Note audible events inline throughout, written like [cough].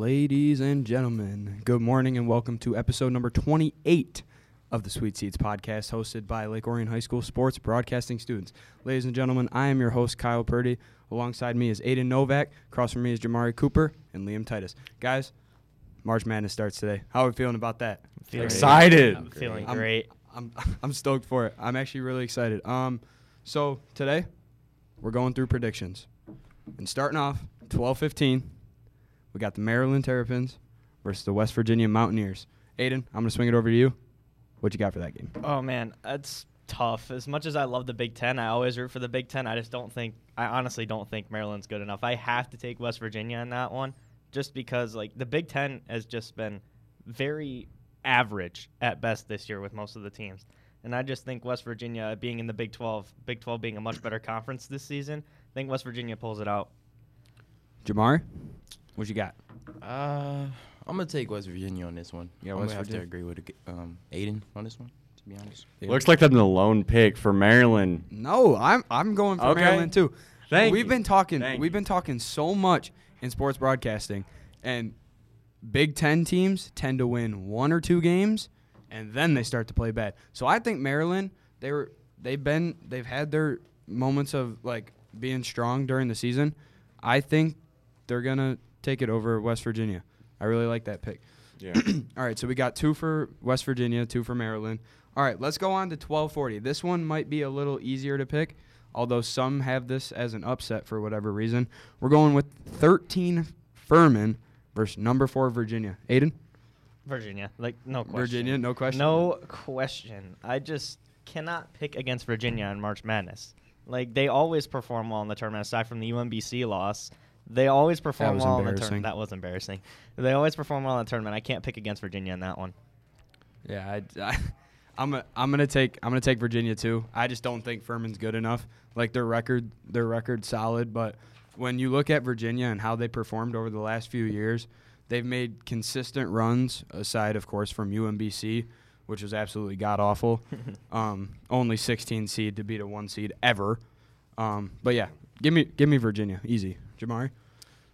Ladies and gentlemen, good morning and welcome to episode number 28 of the Sweet Seats podcast, hosted by Lake Orion High School sports broadcasting students. Ladies and gentlemen, I am your host, Kyle Purdy. Alongside me is Aiden Novak. Across from me is Jamari Cooper and Liam Titus. Guys, March Madness starts today. How are we feeling about that? Feeling Excited. I'm feeling I'm- great. I'm [laughs] I'm stoked for it. I'm actually really excited. Um, so today we're going through predictions, and starting off 12:15, we got the Maryland Terrapins versus the West Virginia Mountaineers. Aiden, I'm gonna swing it over to you. What you got for that game? Oh man, that's tough. As much as I love the Big Ten, I always root for the Big Ten. I just don't think. I honestly don't think Maryland's good enough. I have to take West Virginia in that one, just because like the Big Ten has just been very average at best this year with most of the teams. And I just think West Virginia being in the Big 12, Big 12 being a much better conference this season, I think West Virginia pulls it out. Jamari, what you got? Uh, I'm gonna take West Virginia on this one. Yeah, I'm West gonna have Virginia. to agree with um, Aiden on this one. To be honest. Looks like I'm the lone pick for Maryland. No, I'm I'm going for Okay. Maryland too. Thank we've you. been talking Thank we've you. been talking so much in sports broadcasting and Big 10 teams tend to win one or two games and then they start to play bad. So I think Maryland they were they've been they've had their moments of like being strong during the season. I think they're going to take it over West Virginia. I really like that pick. Yeah. [clears throat] All right, so we got two for West Virginia, two for Maryland. All right, let's go on to 1240. This one might be a little easier to pick, although some have this as an upset for whatever reason. We're going with 13 Furman versus number four Virginia. Aiden? Virginia, like no question. Virginia, no question. No question. I just cannot pick against Virginia in March Madness. Like they always perform well in the tournament, aside from the UMBC loss. They always perform well in the tournament. That was embarrassing. They always perform well in the tournament. I can't pick against Virginia in that one. Yeah, I, [laughs] I, I'm a, I'm gonna take I'm gonna take Virginia too. I just don't think Furman's good enough. Like their record, their record solid, but when you look at Virginia and how they performed over the last few years, they've made consistent runs. Aside, of course, from UMBC, which was absolutely god awful. [laughs] um, only 16 seed to beat a one seed ever. Um, but yeah, give me give me Virginia, easy. Jamari.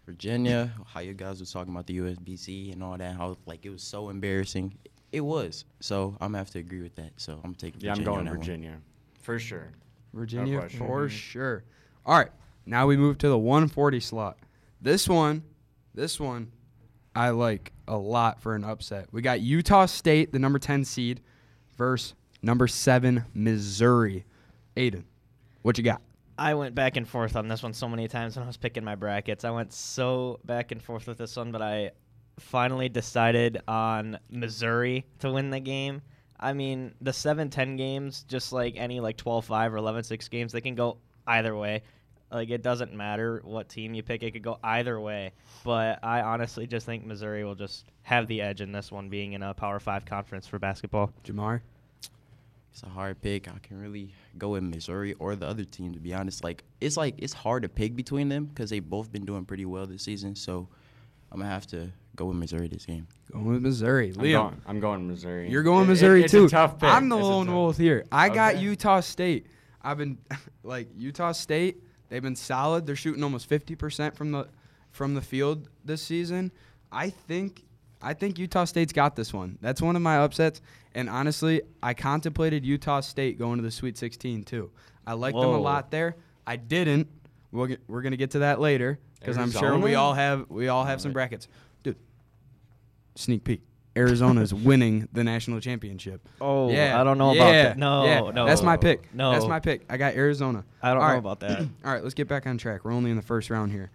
Virginia, how you guys were talking about the UMBC and all that, how like it was so embarrassing. It was. So I'm gonna have to agree with that. So I'm taking. Virginia yeah, I'm going that one. Virginia. For sure. Virginia question. for Mhm. sure. All right, now we move to the 140 slot. This one, this one, I like a lot for an upset. We got Utah State, the number 10 seed, versus number seven Missouri. Aiden, what you got? I went back and forth on this one so many times when I was picking my brackets. I went so back and forth with this one, but I finally decided on Missouri to win the game. I mean, the 7-10 games, just like any like 12-5 or 11-6 games, they can go either way. Like it doesn't matter what team you pick; it could go either way. But I honestly just think Missouri will just have the edge in this one, being in a Power Five conference for basketball. Jamar? It's a hard pick. I can really go with Missouri or the other team. To be honest, like it's like it's hard to pick between them because they've both been doing pretty well this season. So I'm gonna have to go with Missouri this game. Going with Missouri. I'm going, I'm going Missouri. you're going It- it- Missouri it's too. A tough pick. I'm the It's lone wolf here. I got Utah State. I've been [laughs] like Utah State. They've been solid. They're shooting almost 50% from the from the field this season. I think I think Utah State's got this one. That's one of my upsets. And honestly, I contemplated Utah State going to the Sweet 16 too. I like them a lot there. I didn't. We'll get, we're gonna get to that later because I'm sure we all have we all have some brackets, dude. Sneak peek. Arizona's winning the national championship. Oh, yeah, I don't know yeah, about that. No, yeah. no, That's my pick. No, that's my pick. I got Arizona. I don't All know right. about that. [clears throat] All right, let's get back on track. We're only in the first round here.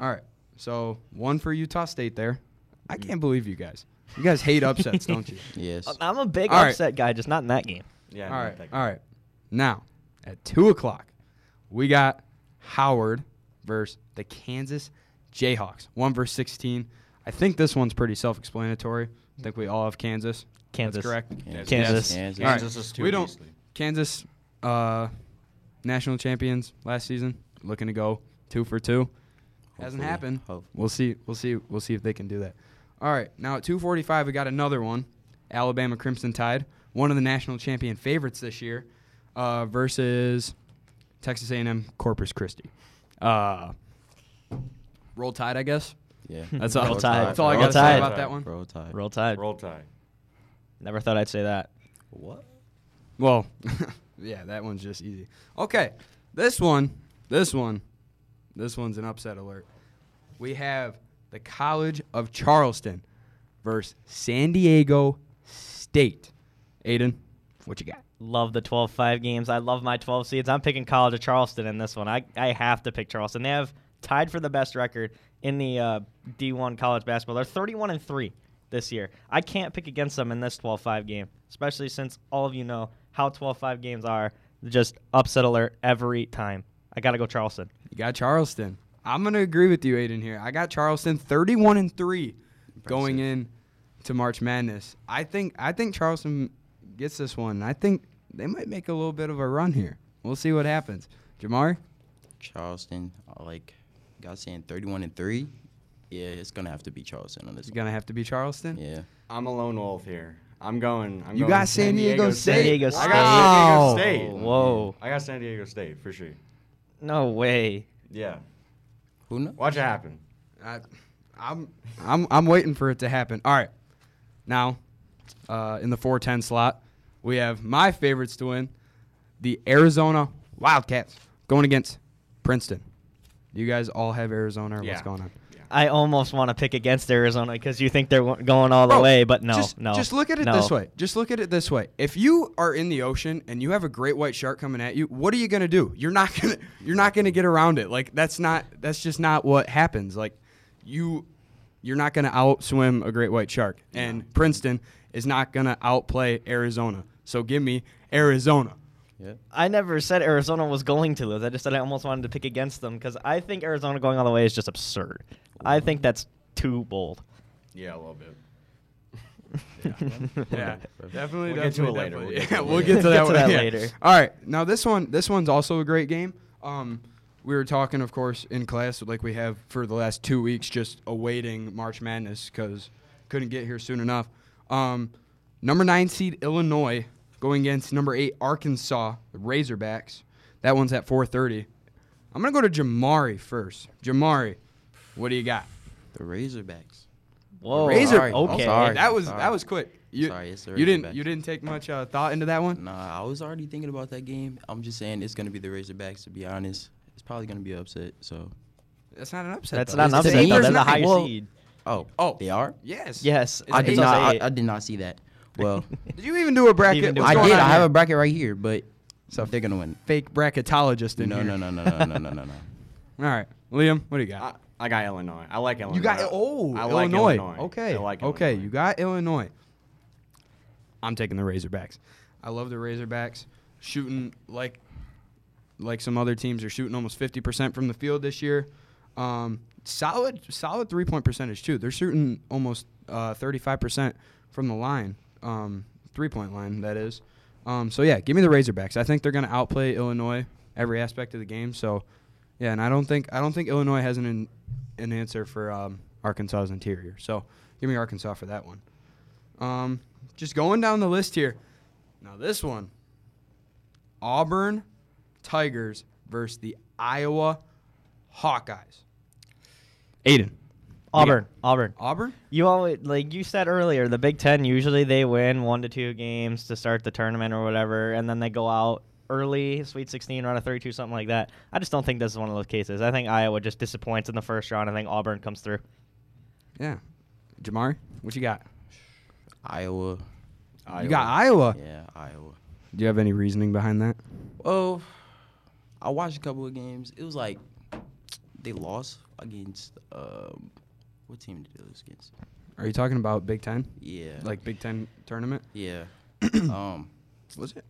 All right, so one for Utah State there. I can't believe you guys. You guys hate upsets, [laughs] don't you? Yes. I'm a big All right. upset guy, just not in that game. Yeah. all not right, that all right. Now at two o'clock, we got Howard versus the Kansas Jayhawks. One versus sixteen. I think this one's pretty self-explanatory. I think we all have Kansas. Kansas. That's correct. Kansas. Kansas. Kansas. All right. Kansas is too We don't- beastly. Kansas, uh, national champions last season, looking to go two for two. Hasn't happened. Hope- We'll see. We'll see. We'll see if they can do that. All right. Now at 2:45, we got another one. Alabama Crimson Tide, one of the national champion favorites this year, uh, versus Texas A&M Corpus Christi. Uh, roll Tide, I guess. Yeah. [laughs] That's all. Roll Tide. That's all I Roll gotta say Tide. about that one. Roll Tide. Roll Tide. Roll Tide. Never thought I'd say that. What? Well, [laughs] yeah, that one's just easy. Okay, this one, this one, this one's an upset alert. We have the College of Charleston versus San Diego State. Aiden, what you got? Love the 12-5 games. I love my 12 seeds. I'm picking College of Charleston in this one. I, I have to pick Charleston. They have tied for the best record in the uh, D1 college basketball. They're 31 and 3 this year. I can't pick against them in this 12-5 game, especially since all of you know how 12-5 games are. Just upset alert every time. I got to go Charleston. You got Charleston. I'm gonna agree with you, Aiden. Here, I got Charleston 31 and three, going in to March Madness. I think I think Charleston gets this one. I think they might make a little bit of a run here. We'll see what happens. Jamar, Charleston. Like. Got saying 31 and three. Yeah, it's gonna have to be Charleston on this. it's one. gonna have to be Charleston. Yeah. I'm a lone wolf here. I'm going. I'm You going got San Diego State. San Diego I got San Diego oh, State. Whoa. I got San Diego State for sure. No way. Yeah. Who knows? Watch it happen. I, I'm I'm I'm waiting for it to happen. All right, now uh, in the 410 slot, we have my favorites to win, the Arizona Wildcats going against Princeton. You guys all have Arizona. Or Yeah. What's going on? I almost want to pick against Arizona because you think they're going all the Bro, way, but no, just, no. Just look at it no. this way. Just look at it this way. If you are in the ocean and you have a great white shark coming at you, what are you gonna do? You're not [laughs] gonna you're not gonna get around it. Like that's not that's just not what happens. Like you you're not gonna outswim a great white shark. And Princeton is not gonna outplay Arizona. So give me Arizona. Yeah. I never said Arizona was going to lose. I just said I almost wanted to pick against them because I think Arizona going all the way is just absurd. I think that's too bold. Yeah, a little bit. [laughs] Yeah, definitely. We'll get to it later. definitely. We'll get to Yeah, we'll get to Get that, to one. that yeah. later. [laughs] All right, now this one, this one's also a great game. Um, we were talking, of course, in class, like we have for the last two weeks, just awaiting March Madness because couldn't get here soon enough. Um, number nine seed Illinois going against number eight Arkansas, the Razorbacks. That one's at 4:30. I'm gonna go to Jamari first. Jamari, what do you got? The Razorbacks. Whoa. Razor- sorry. Okay. Sorry. that was sorry. that was quick. You, Sorry, it's the you didn't you didn't take much uh, thought into that one. Nah, I was already thinking about that game. I'm just saying it's gonna be the Razorbacks. To be honest, it's probably gonna be an upset. So. That's not an upset. That's though. not an upset the though. They're the higher Well- seed. Oh. Oh. They are. Yes. Yes. It's I did not. I. I did not see that. Well, [laughs] Did you even do a bracket? Even do What's a I going did. I have here? a bracket right here, but So they're gonna win. fake bracketologist in No, here. no, no, no, no, no, no, no, no. [laughs] All right, Liam, what do you got? I got Illinois. I like Illinois. you got oh I like Illinois. Illinois. Okay, I like okay, you got Illinois. I'm taking the Razorbacks. I love the Razorbacks shooting like like some other teams are shooting almost 50% from the field this year. Um, solid solid three point percentage too. They're shooting almost uh, 35% from the line, um, three point line that is. Um, so yeah, give me the Razorbacks. I think they're going to outplay Illinois every aspect of the game. So yeah, and I don't think I don't think Illinois has an an, an answer for um, Arkansas's interior. So give me Arkansas for that one. Um, just going down the list here. Now this one, Auburn Tigers versus the Iowa Hawkeyes. Aiden, Auburn. Auburn. Auburn. You always like you said earlier. The Big Ten usually they win one to two games to start the tournament or whatever, and then they go out early, Sweet 16, round of 32, something like that. I just don't think this is one of those cases. I think Iowa just disappoints in the first round. I think Auburn comes through. Yeah, Jamari, what you got? Iowa. You got Iowa. Yeah, Iowa. Do you have any reasoning behind that? Well, I watched a couple of games. It was like they lost against um, what team did they lose against? Are you talking about Big Ten, Yeah, like Big Ten tournament? yeah. [clears throat] um, Was it?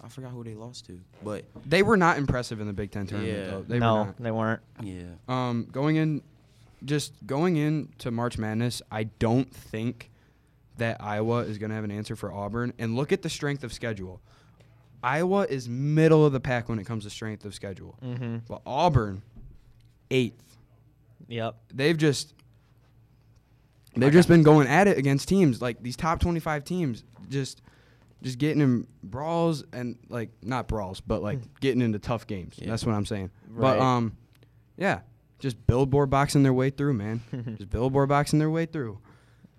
I forgot who they lost to, but They were not impressive in the Big Ten tournament. Yeah. Though. They no, were not. they weren't. yeah, Um, going in, just going into March Madness, I don't think that Iowa is going to have an answer for Auburn. And look at the strength of schedule. Iowa is middle of the pack when it comes to strength of schedule, Mm-hmm. but Auburn, eighth. Yep. They've just they've just been going at it against teams like these top twenty-five teams, just just getting in brawls and like not brawls, but like getting into tough games. Yeah. That's what I'm saying. Right. But um, yeah, just billboard boxing their way through, man. [laughs] just billboard boxing their way through.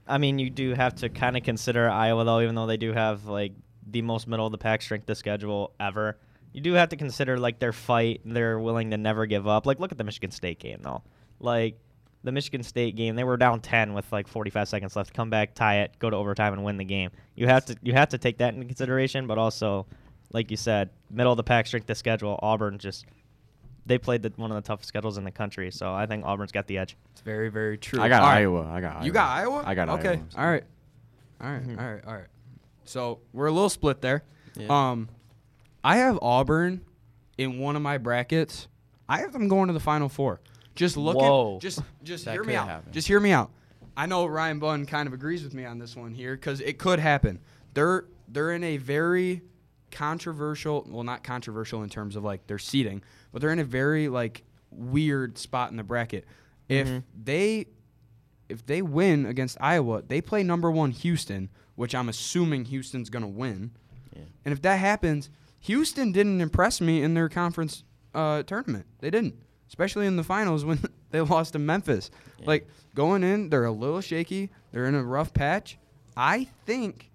I mean, you do have to kind of consider Iowa, though, even though they do have like the most middle of the pack strength of schedule ever. You do have to consider like their fight. They're willing to never give up. Like, look at the Michigan State game, though. Like the Michigan State game, they were down ten with like 45 seconds left. Come back, tie it, go to overtime, and win the game. You have to you have to take that into consideration, but also, like you said, middle of the pack strength of schedule. Auburn just they played the, one of the toughest schedules in the country, so I think Auburn's got the edge. It's very, very true. I got All right. Iowa. I got Iowa. You got Iowa? I got okay. Iowa. All right. All right. Mhm. All right. All right. So we're a little split there. Yeah. Um, I have Auburn in one of my brackets. I have them going to the Final Four. Just look Whoa. at just just That hear me could out. happen. Just hear me out. I know Ryan Bunn kind of agrees with me on this one here because it could happen. They're they're in a very controversial, well, not controversial in terms of like their seating, but they're in a very like weird spot in the bracket. If Mhm. they if they win against Iowa, they play number one Houston, which I'm assuming Houston's gonna win. And if that happens, Houston didn't impress me in their conference uh, tournament. They didn't, especially in the finals when [laughs] they lost to Memphis. Yeah. Like going in, they're a little shaky. They're in a rough patch. I think,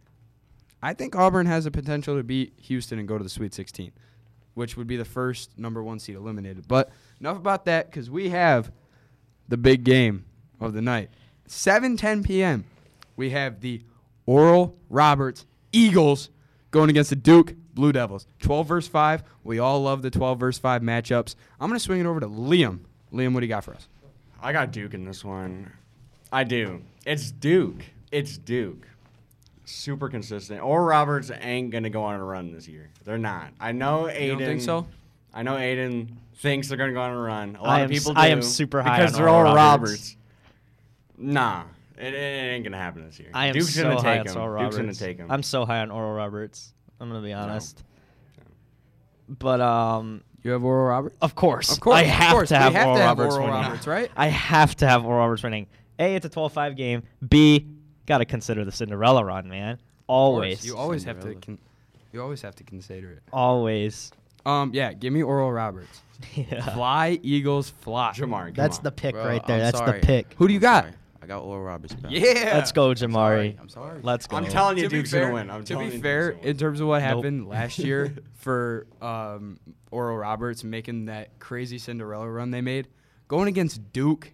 I think Auburn has the potential to beat Houston and go to the Sweet 16, which would be the first number one seed eliminated. But enough about that because we have the big game of the night, 7:10 p.m. We have the Oral Roberts Eagles going against the Duke Blue Devils. 12 versus 5. We all love the 12 versus 5 matchups. I'm going to swing it over to Liam. Liam, what do you got for us? I got Duke in this one. I do. It's Duke. It's Duke. Super consistent. Oral Roberts ain't gonna go on a run this year. They're not. I know Aiden. You don't think so? I know Aiden thinks they're gonna go on a run. A lot I of people s- do I am super high because on they're Oral all Roberts. Roberts. Nah, it, it ain't gonna happen this year. I am Duke's so gonna high take on him. Oral Duke's gonna take him. I'm so high on Oral Roberts. I'm gonna be honest. No. But um, You have Oral Roberts? of course, Of course. I have course. to have have Oral to have Roberts Oral winning. Roberts, right? I have to have Oral Roberts winning. A, it's a 12-5 game. B, gotta consider the Cinderella run, man. Always. You always have to con- you always have to consider it. Always. Um yeah, give me Oral Roberts. [laughs] yeah. Fly Eagles fly. Jamari. come That's on. the pick Bro, right there. I'm That's sorry. the pick. Who do you I'm got? sorry. I got Oral Roberts. bro. Yeah. Let's go, Jamari. sorry. I'm sorry. Let's go. I'm telling you, to Duke's fair, gonna win. I'm to telling be you, fair, Duke's gonna win. in terms of what Nope. happened last year [laughs] for um, Oral Roberts making that crazy Cinderella run they made, going against Duke,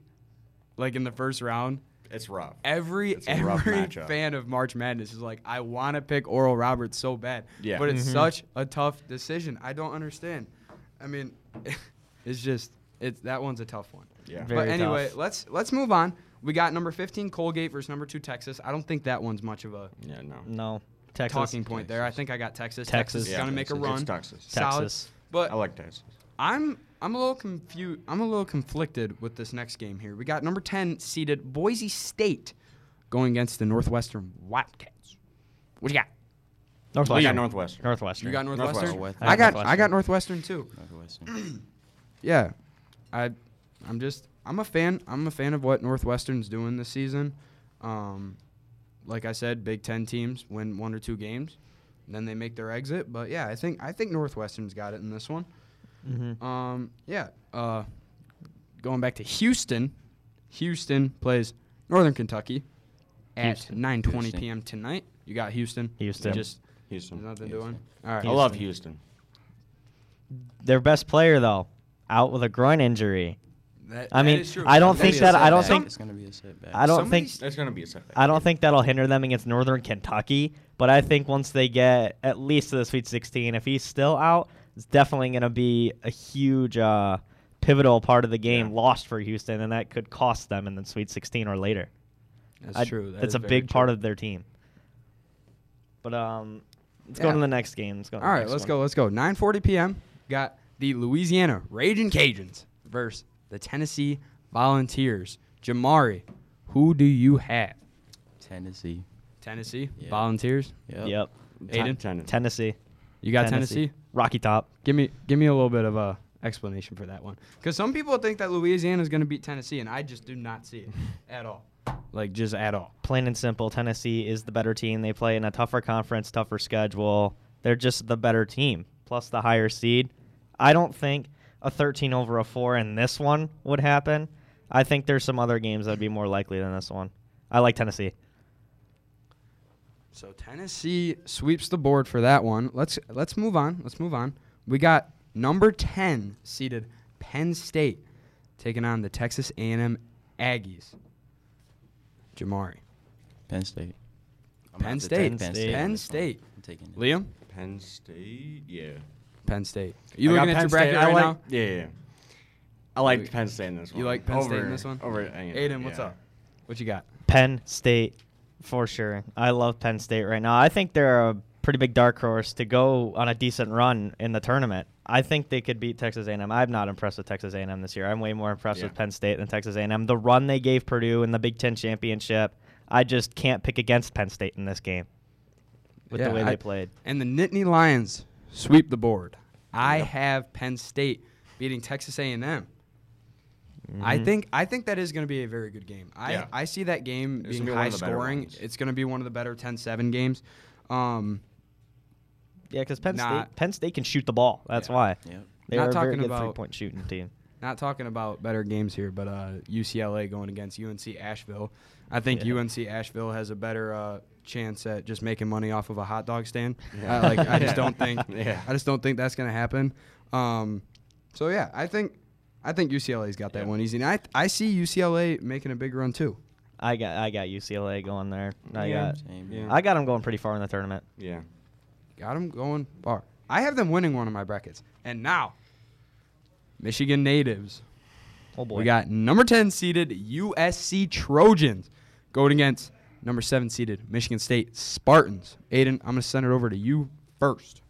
like in the first round, It's rough. every It's a rough every fan of March Madness is like, I want to pick Oral Roberts so bad, Yeah. but it's Mhm. such a tough decision. I don't understand. I mean, [laughs] it's just it's that one's a tough one. Yeah. Very but anyway, tough. let's let's move on. We got number 15 Colgate versus number 2 Texas. I don't think that one's much of a Yeah, no. No. Texas. talking point there. I think I got Texas. Texas. Texas is Yeah, gonna make a Texas. run. It's Texas. Solid. Texas. But I like Texas. I'm I'm a little confused. I'm a little conflicted with this next game here. We got number 10 seeded Boise State going against the Northwestern Wildcats. What you got? I Northwestern. got Northwestern. Northwestern. You got Northwestern. Northwestern. I got Northwestern. I got Northwestern too. Northwestern. [clears throat] Yeah, I I'm just I'm a fan. I'm a fan of what Northwestern's doing this season. Um, like I said, Big Ten teams win one or two games, then they make their exit. But yeah, I think I think Northwestern's got it in this one. Mm-hmm. Um, yeah. Uh, going back to Houston, Houston plays Northern Kentucky at Houston. 9:20 Houston. p.m. tonight. You got Houston. Houston. Just Houston. nothing Houston. doing. All right. I love Houston. Their best player though, out with a groin injury. That- I that mean, is true. I don't think is that- a I don't think- it's gonna be a setback. I don't Somebody's- think It's gonna be a setback. I don't think that'll hinder them against Northern Kentucky, but I think once they get at least to the Sweet 16, if he's still out, it's definitely going to be a huge uh, pivotal part of the game Yeah. lost for Houston, and that could cost them in the Sweet 16 or later. That's I- true. That it's a very big part of their team. But um, let's go to the next game. Let's go. All right, let's one. go. Let's go. 9:40 p.m. Got the Louisiana Raging Cajuns versus the Tennessee Volunteers. Jamari, who do you have? Tennessee. Tennessee Yeah. Volunteers. Yep. Yep. Aiden? Ten- Tennessee. You got Tennessee. Rocky Top. Give me give me a little bit of a explanation for that one, because some people think that Louisiana is going to beat Tennessee, and I just do not see it [laughs] at all. Like just at all. Plain and simple, Tennessee is the better team. They play in a tougher conference, tougher schedule. They're just the better team, plus the higher seed. I don't think a 13 over a 4 and this one would happen, I think there's some other games that'd be more likely than this one. I like Tennessee. So Tennessee sweeps the board for that one. Let's let's move on. Let's move on. We got number 10 seeded Penn State taking on the Texas A&M Aggies. Jamari. Penn State. I'm gonna Penn have State. Penn State. Penn. State. I'm taking it. Liam? Penn State, yeah. Penn State. You I looking at Penn your bracket State. right I like, now? Yeah, yeah. I like You- Penn State in this one. You like Penn State in this one? Over A&M, Aiden, what's yeah. up? What you got? Penn State for sure. I love Penn State right now. I think they're a pretty big dark horse to go on a decent run in the tournament. I think they could beat Texas A&M. I'm not impressed with Texas A&M this year. I'm way more impressed Yeah. with Penn State than Texas A&M. The run they gave Purdue in the Big Ten championship, I just can't pick against Penn State in this game with Yeah, the way I- they played. And the Nittany Lions sweep the board. I Yep. have Penn State beating Texas A&M. I Mhm. think I think that is going to be a very good game. I, Yeah. I see that game It's being gonna be high of the better scoring. It's going to be one of the better 10-7 games. Um, Yeah, because Penn Not- State Penn State can shoot the ball. That's Yeah. why Yep. they Not are a very talking good about- three point shooting team. not talking about better games here, but uh, UCLA going against UNC Asheville. I think Yeah. UNC Asheville has a better uh, chance at just making money off of a hot dog stand. Yeah. Uh, like I just don't [laughs] think. Yeah. I just don't think that's going to happen. Um, so yeah, I think I think UCLA's got that Yeah. one easy. And I I see UCLA making a big run too. I got I got UCLA going there. I Yeah. got Same Yeah. I got them going pretty far in the tournament. Yeah. Got them going far. I have them winning one of my brackets. And now, Michigan natives. Oh boy. We got number 10 seeded USC Trojans going against number 7 seeded Michigan State Spartans. Aiden, I'm going to send it over to you first.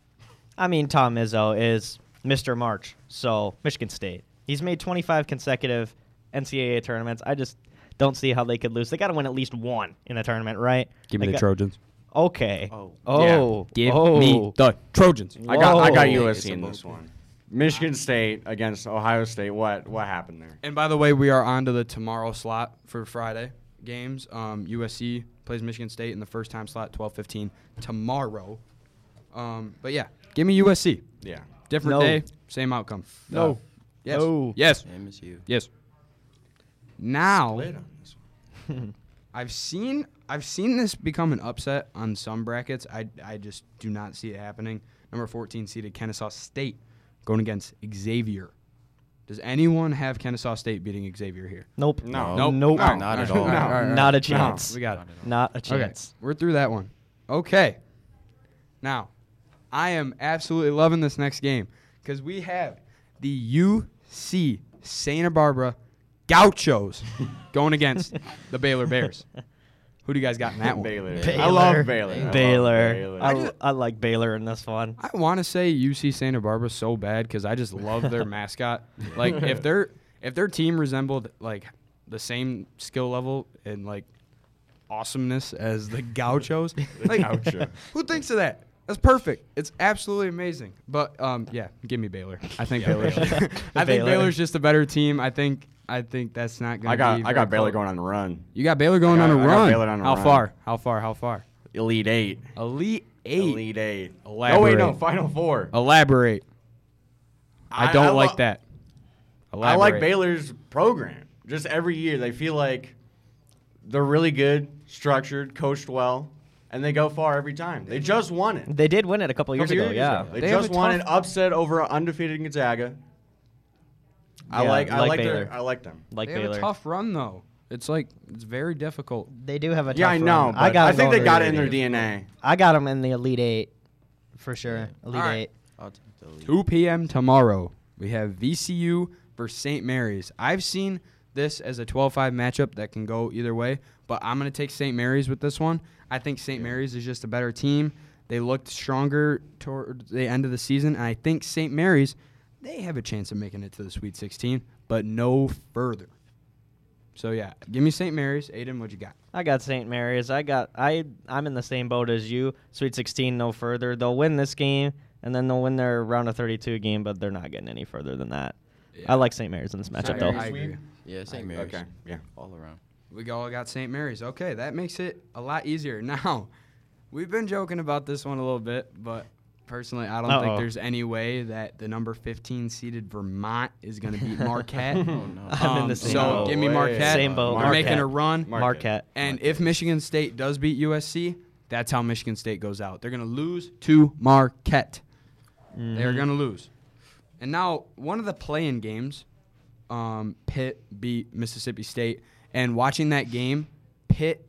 I mean, Tom Izzo is Mr. March, so Michigan State. He's made 25 consecutive NCAA tournaments. I just don't see how they could lose. They got to win at least one in the tournament, right? Give me They the got- Trojans. Okay. Oh. Oh. Give oh. me the Trojans. I got I got USC in this one. Michigan State against Ohio State. What what happened there? And by the way, we are on to the tomorrow slot for Friday games. Um, USC plays Michigan State in the first time slot, 12:15 tomorrow. Um, but yeah, give me USC. Yeah. Different No. day, same outcome. No. Uh, yes. No. Yes. MSU. Yes. Now, Split on this one. [laughs] I've seen I've seen this become an upset on some brackets. I I just do not see it happening. Number 14 seeded Kennesaw State going against Xavier. Does anyone have Kennesaw State beating Xavier here? Nope. No. Nope. Nope. No, not at all. All right, all right, all right. Not a No, chance. we got it. Not at all. Not a Okay, chance. we're through that one. Okay. Now, I am absolutely loving this next game because we have the UC Santa Barbara Gauchos [laughs] going against the Baylor Bears. Who do you guys got in that one? Baylor. Baylor. I love Baylor. I love Baylor. Baylor. I, I l- just- I like Baylor in this one. I want to say UC Santa Barbara so bad because I just love their [laughs] mascot. Like if their if their team resembled like the same skill level and like awesomeness as the Gauchos, [laughs] like Gaucho. [laughs] who thinks of that? That's perfect. It's absolutely amazing. But um, yeah, give me Baylor. I think Baylor's. Baylor. [laughs] I think Baylor. Baylor's just a better team. I think I think that's not gonna. I got I got Baylor going on a run. You got Baylor going I on got- a I got run. Baylor on a How run. far? How far? How far? Elite eight. Elite eight. Elite eight. Elaborate. Oh wait, no, Final Four. Elaborate. I, I- don't I like lo- that. I like Baylor's program. Just every year, they feel like they're really good, structured, coached well, and they go far every time. They just won it. They did win it a couple years Couple ago. years yeah. ago. They, They just won tough- an upset over undefeated Gonzaga. I Yeah, like I like like Baylor. their I like them. Like they have Baylor. a tough run though. It's like it's very difficult. They do have a Yeah, I know. run. But I got. I think they got it in their DNA. I got them in the Elite Eight, for sure. Elite All right. Eight. I'll take the lead. 2 p.m. tomorrow. We have VCU versus St. Mary's. I've seen this as a 12-5 matchup that can go either way, but I'm going to take St. Mary's with this one. I think St. Mary's is just a better team. They looked stronger toward the end of the season, and I think St. Mary's they have a chance of making it to the Sweet 16, but no further. So yeah, give me St. Mary's. Aiden, what you got? I got St. Mary's. I got. I. I'm in the same boat as you. Sweet 16, no further. They'll win this game, and then they'll win their round of 32 game, but they're not getting any further than that. I like St. Mary's in this matchup, I, though. I agree. Yeah, St. Mary's. Okay, yeah. All around. We all got St. Mary's. Okay, that makes it a lot easier. [laughs] Now, we've been joking about this one a little bit, but personally, I don't Uh-oh. think there's any way that the number 15 seeded Vermont is going to beat [laughs] Marquette. [laughs] Oh, no. I'm in Um, the same so boat. give me. Marquette. Same boat. They're making a run. Marquette. Marquette. And if Michigan State does beat USC, that's how Michigan State goes out. They're going to lose to Marquette. They're Mhm. going to lose. And now, one of the playing games, um, Pitt beat Mississippi State. And watching that game, Pitt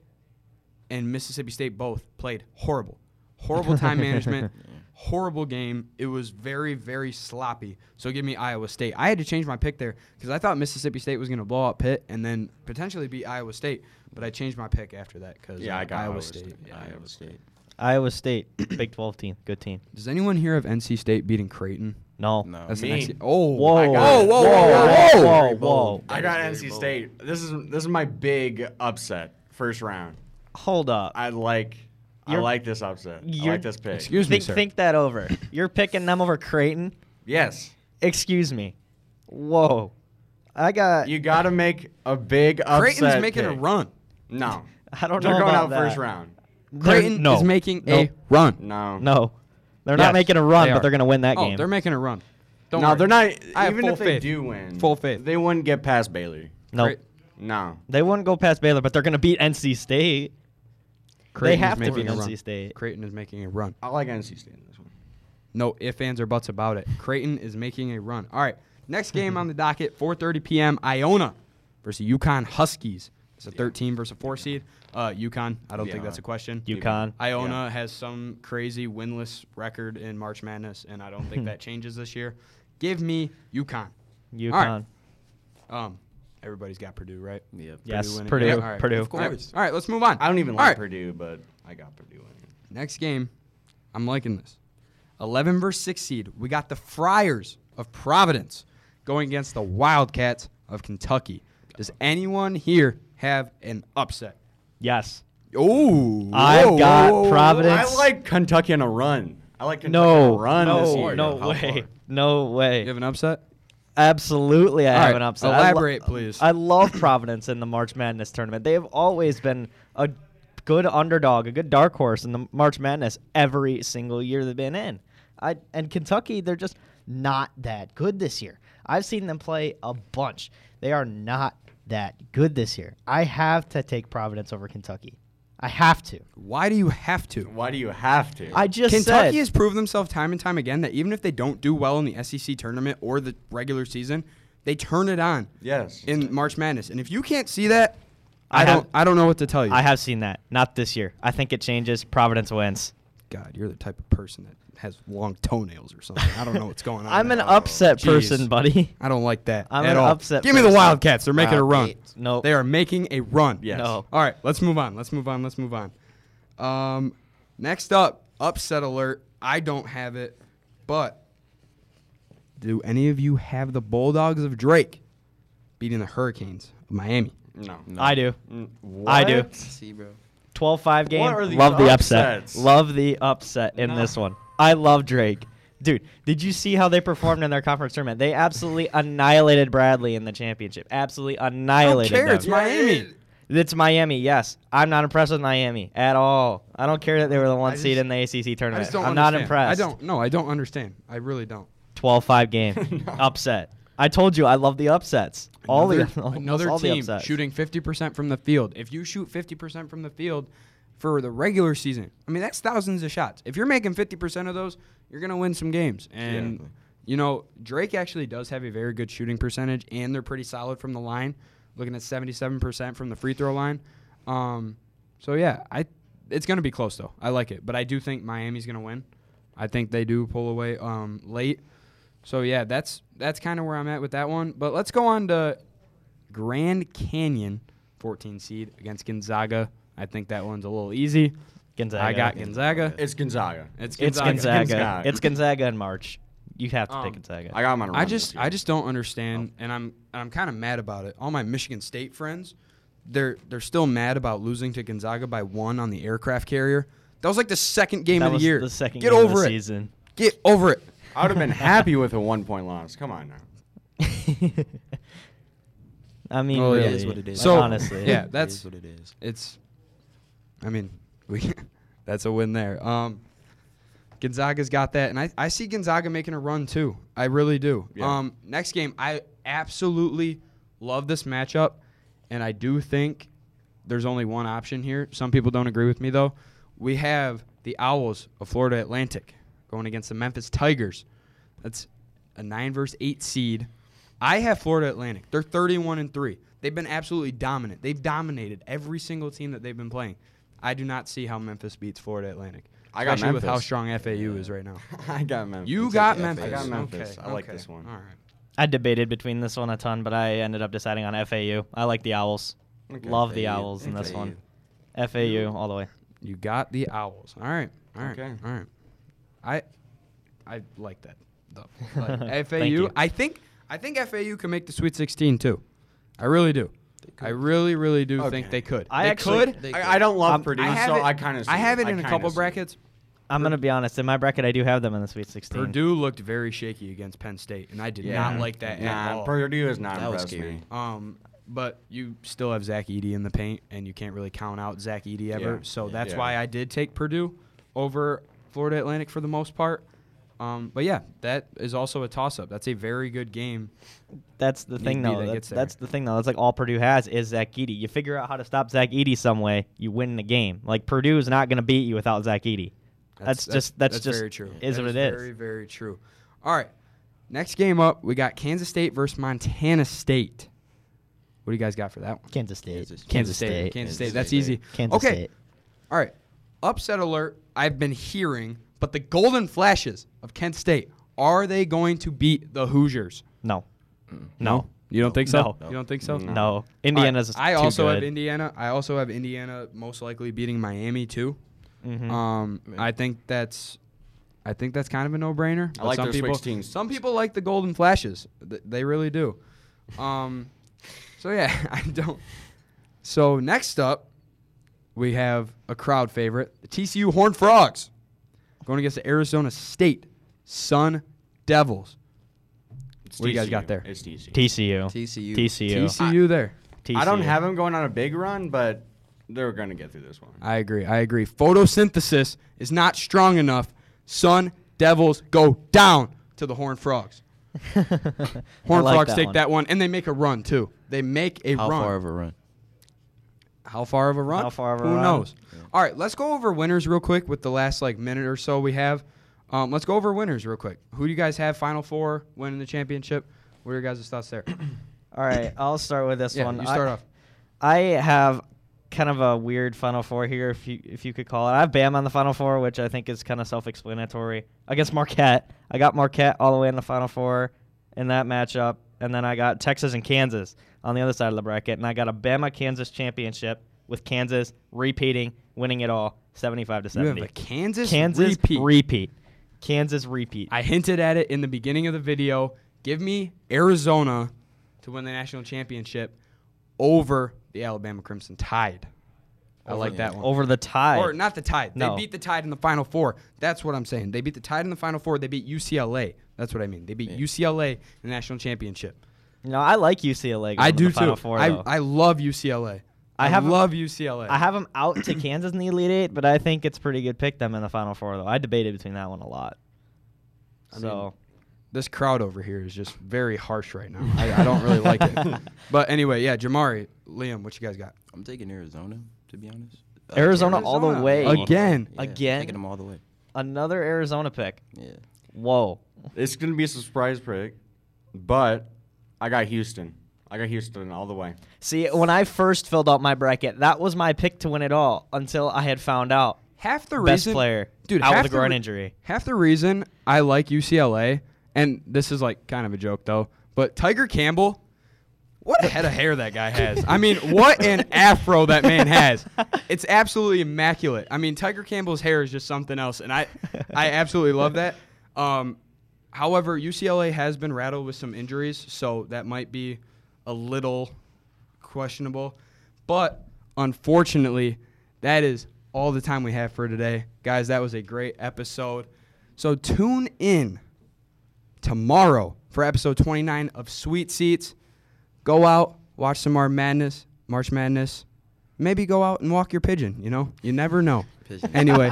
and Mississippi State both played horrible. Horrible time management. Horrible game. It was very, very sloppy. So give me Iowa State. I had to change my pick there because I thought Mississippi State was going to blow out Pitt and then potentially beat Iowa State. But I changed my pick after that because Yeah, I got Iowa Iowa State. State. Yeah, Iowa State. Iowa State, Big 12 team, good team. Does anyone hear of NC State beating Creighton? No. No. That's the Me. next. Oh, Whoa. I whoa, whoa, Whoa, whoa, whoa, whoa, whoa. Oh, bold. I got NC bold. State. This is this is my big upset first round. Hold up. I like I You're- like this upset. I you're- like this pick. Excuse me, think, sir. think that over. You're picking them over Creighton? Yes. Excuse me. Whoa. I got. You got to make a big upset. Creighton's making a pick. run. No. [laughs] I don't They're know going about out that. first round. Creighton no. is making No. a run. No. No. They're Yes, not making a run, they but are. they're going to win that oh, game. they're making a run. Don't no, worry. they're not. I have even full if they faith. do win, Full faith. They wouldn't get past Baylor. no. Creighton- No. They wouldn't go past Baylor, but they're going to beat NC State. Creighton they is have to making beat a run. NC State. Creighton is making a run. I like NC State in this one. No ifs, ands, or buts about it. Creighton is making a run. All right. Next game on the docket, 4:30 p.m. Iona versus UConn Huskies. It's a 13 versus a four seed. Uh, UConn. I don't think that's a question. UConn. Iona has some crazy winless record in March Madness, and I don't think that [laughs] changes this year. Give me Yukon. UConn. Um, everybody's got Purdue, right? Yep. Yes, winning. Purdue. Yeah, all right. Purdue. Of course. All right, let's move on. I don't even All like right. Purdue, but I got Purdue winning. Next game, I'm liking this. 11 versus 6 seed. We got the Friars of Providence going against the Wildcats of Kentucky. Does anyone here have an upset? Yes. Oh, I've got Providence. I like Kentucky on a run. I like Kentucky No. on a run this no. year. No How way. far? No way. You have an upset? Absolutely, I All have right, an upset. I lo- elaborate, please. I love Providence in the March Madness tournament. They have always been a good underdog, a good dark horse in the March Madness every single year they've been in. I and Kentucky, they're just not that good this year. I've seen them play a bunch. They are not that good this year. I have to take Providence over Kentucky. I have to. Why do you have to? Why do you have to? I just Kentucky said has proven themselves time and time again that even if they don't do well in the SEC tournament or the regular season, they turn it on yes. in March Madness. And if you can't see that, I I, have- don't I don't know what to tell you. I have seen that. Not this year. I think it changes. Providence wins. God, you're the type of person that has long toenails or something. I don't know what's going on. [laughs] I'm an upset Jeez. person, buddy. I don't like that I'm at an all. upset Give me the person. Wildcats. They're making a run. Wildcats. No. They are making a run. Yes. No. All right, let's move on. Let's move on. Let's move on. Um, next up, upset alert. I don't have it, but do any of you have the Bulldogs of Drake beating the Hurricanes of Miami? No. No. I do. Mm, I do. what? See, bro. 12-5 game. What are these Love the upset. Love the upset in No. this one. I love Drake. Dude, did you see how they performed in their conference tournament? They absolutely annihilated Bradley in the championship. Absolutely I don't annihilated care. them. It's Miami. It's Miami, yes. I'm not impressed with Miami at all. I don't care that they were the one I seed just- in the ACC I tournament. just don't I'm not impressed. I don't. No, I don't understand. I really don't. 12-5 game. [laughs] No. Upset. I told you I love the upsets. all another, the [laughs] another all the team upsets. shooting 50% from the field. If you shoot 50% from the field for the regular season, I mean that's thousands of shots. If you're making 50% of those, you're going to win some games. And Yeah. you know, Drake actually does have a very good shooting percentage and they're pretty solid from the line, looking at 77% from the free throw line. Um so yeah, I it's going to be close though. I like it, but I do think Miami's going to win. I think they do pull away um late. So yeah, that's that's kind of where I'm at with that one. But let's go on to Grand Canyon, 14 seed against Gonzaga. I think that one's a little easy. Gonzaga. I got Gonzaga. It's Gonzaga. It's It's Gonzaga. Gonzaga. Gonzaga. It's Gonzaga in March. You have to Um, take Gonzaga. I got him on I just. I just don't understand, and I'm and I'm kind of mad about it. All my Michigan State friends, they're they're still mad about losing to Gonzaga by one on the aircraft carrier. That was like the second game that of the was year. the second Get game over of the it. season. Get over it. I would have been happy with a one point loss. Come on now. [laughs] I mean, Well, really, is what it is. like, So, honestly, yeah, [laughs] that's is what it is. it's. I mean, we [laughs] that's a win there. Um, Gonzaga's got that, and I, I see Gonzaga making a run too. I really do. Yeah. Um, next game, I absolutely love this matchup, and I do think there's only one option here. Some people don't agree with me though. We have the Owls of Florida Atlantic going against the Memphis Tigers. That's a nine versus eight seed. I have Florida Atlantic. They're 31 and three. They've been absolutely dominant. They've dominated every single team that they've been playing. I do not see how Memphis beats Florida Atlantic. I got Especially with how strong FAU is right now. [laughs] I got Memphis. You got like Memphis. I got Memphis. Okay, I like okay. this one. All right. I debated between this one a ton, but I ended up deciding on FAU. I like the Owls. Okay. Love the Owls in this FAU. one. FAU all the way. You got the Owls. All right. All right. Okay. All right. I I like that though. [laughs] Like, Thank FAU. you. I think I think FAU can make the Sweet 16 too. I really do. I really, really do think they could. I they actually- could. They I, I don't love Um, Purdue, I so it, I kind of. I have it in a couple brackets. I'm gonna be honest. In my bracket, I do have them in the Sweet 16. Purdue looked very shaky against Penn State, and I did Yeah. not like that at Nah, all. Purdue is not That was impressed me. Um, but you still have Zach Edey in the paint, and you can't really count out Zach Edey ever. Yeah. So that's Yeah. why I did take Purdue over Florida Atlantic for the most part. Um, but yeah, that is also a toss-up. That's a very good game. That's the thing, though. that That's, that's the thing, though. That's like all Purdue has is Zach Edey. You figure out how to stop Zach Edey some way, you win the game. Like Purdue is not gonna beat you without Zach Edey. That's, just that's, just very true. Is That what it is. Very very true. All right, next game up, we got Kansas State versus Montana State. What do you guys got for that one? Kansas State. Kansas- Kansas State. State. Kansas State. Kansas That's easy. Kansas okay. State. All right. Upset alert. I've been hearing, but the Golden Flashes of Kent State are they going to beat the Hoosiers? No. No. You don't think so? No. You don't think so? No. No. All right. Indiana's. I too also have. Indiana. I also have Indiana most likely beating Miami too. Mhm. Um, I think that's, I think that's kind of a no-brainer. I like some their people, teams. Some people like the Golden Flashes. Th- They really do. Um, so yeah, [laughs] I don't. So next up, we have a crowd favorite, the TCU Horned Frogs, going against the Arizona State Sun Devils. It's What do you guys got there? It's TCU. TCU. TCU. TCU. TCU there. I don't have them going on a big run, but they're going to get through this one. I agree. I agree. Photosynthesis is not strong enough. Sun Devils go down to the Horned Frogs. [laughs] Horned like Frogs that take one. that one, and they make a run too. They make a How run. far of a run? How far of a run? How far of a Who run? knows? Yeah. All right, let's go over winners real quick with the last like minute or so we have. Um, let's go over winners real quick. Who do you guys have Final Four winning the championship? What are your guys' thoughts there? [coughs] All right, I'll start with this yeah, one. you start I, off. I have kind of a weird Final Four here, if you if you could call it. I have Bam on the Final Four, which I think is kind of self-explanatory. Against Marquette, I got Marquette all the way in the Final Four in that matchup, and then I got Texas and Kansas on the other side of the bracket, and I got a Bama Kansas championship with Kansas repeating, winning it all, seventy-five to seventy. You have a Kansas, Kansas repeat. repeat. Kansas repeat. I hinted at it in the beginning of the video. Give me Arizona to win the national championship over the Alabama Crimson Tide. I like that one. Over the Tide. Or not the Tide. No. They beat the Tide in the Final Four. That's what I'm saying. They beat the Tide in the Final Four. They beat UCLA. That's what I mean. They beat Yeah. UCLA in the national championship. no, I like UCLA. Going I to do the Final too. Four, I. I love UCLA. I I, have- love UCLA. I have them out to [clears throat] Kansas in the Elite Eight, but I think it's pretty good pick them in the Final Four, though. I debated between that one a lot. I So mean, this crowd over here is just very harsh right now. [laughs] I, I don't really like it. But anyway, yeah, Jamari, Liam, what you guys got? I'm taking Arizona, to be honest. Uh, Arizona all the Arizona. way. Again. Yeah, Again? Taking them all the way. another Arizona pick. Yeah. Whoa. It's going to be a surprise pick, but I got Houston. I got Houston all the way. See, when I first filled out my bracket, that was my pick to win it all until I had found out Half the best reason, player dude, out half with a the groin re- injury. Half the reason I like UCLA, and this is like kind of a joke though, but Tyger Campbell, what a head of hair that guy has. [laughs] I mean, what an afro that man has. It's absolutely immaculate. I mean, Tyger Campbell's hair is just something else, and I, I absolutely love that. Um, however, UCLA has been rattled with some injuries, so that might be a little questionable. But unfortunately, that is all the time we have for today. Guys, that was a great episode. So tune in tomorrow for episode 29 of Sweet Seats. Go out, watch some more madness, March Madness. Maybe go out and walk your pigeon, you know? You never know. [laughs] Anyway,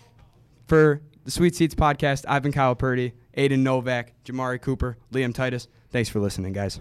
[laughs] for the Sweet Seats podcast. I've been Kyle Purdy, Aiden Novak, Jamari Cooper, Liam Titus. Thanks for listening, guys.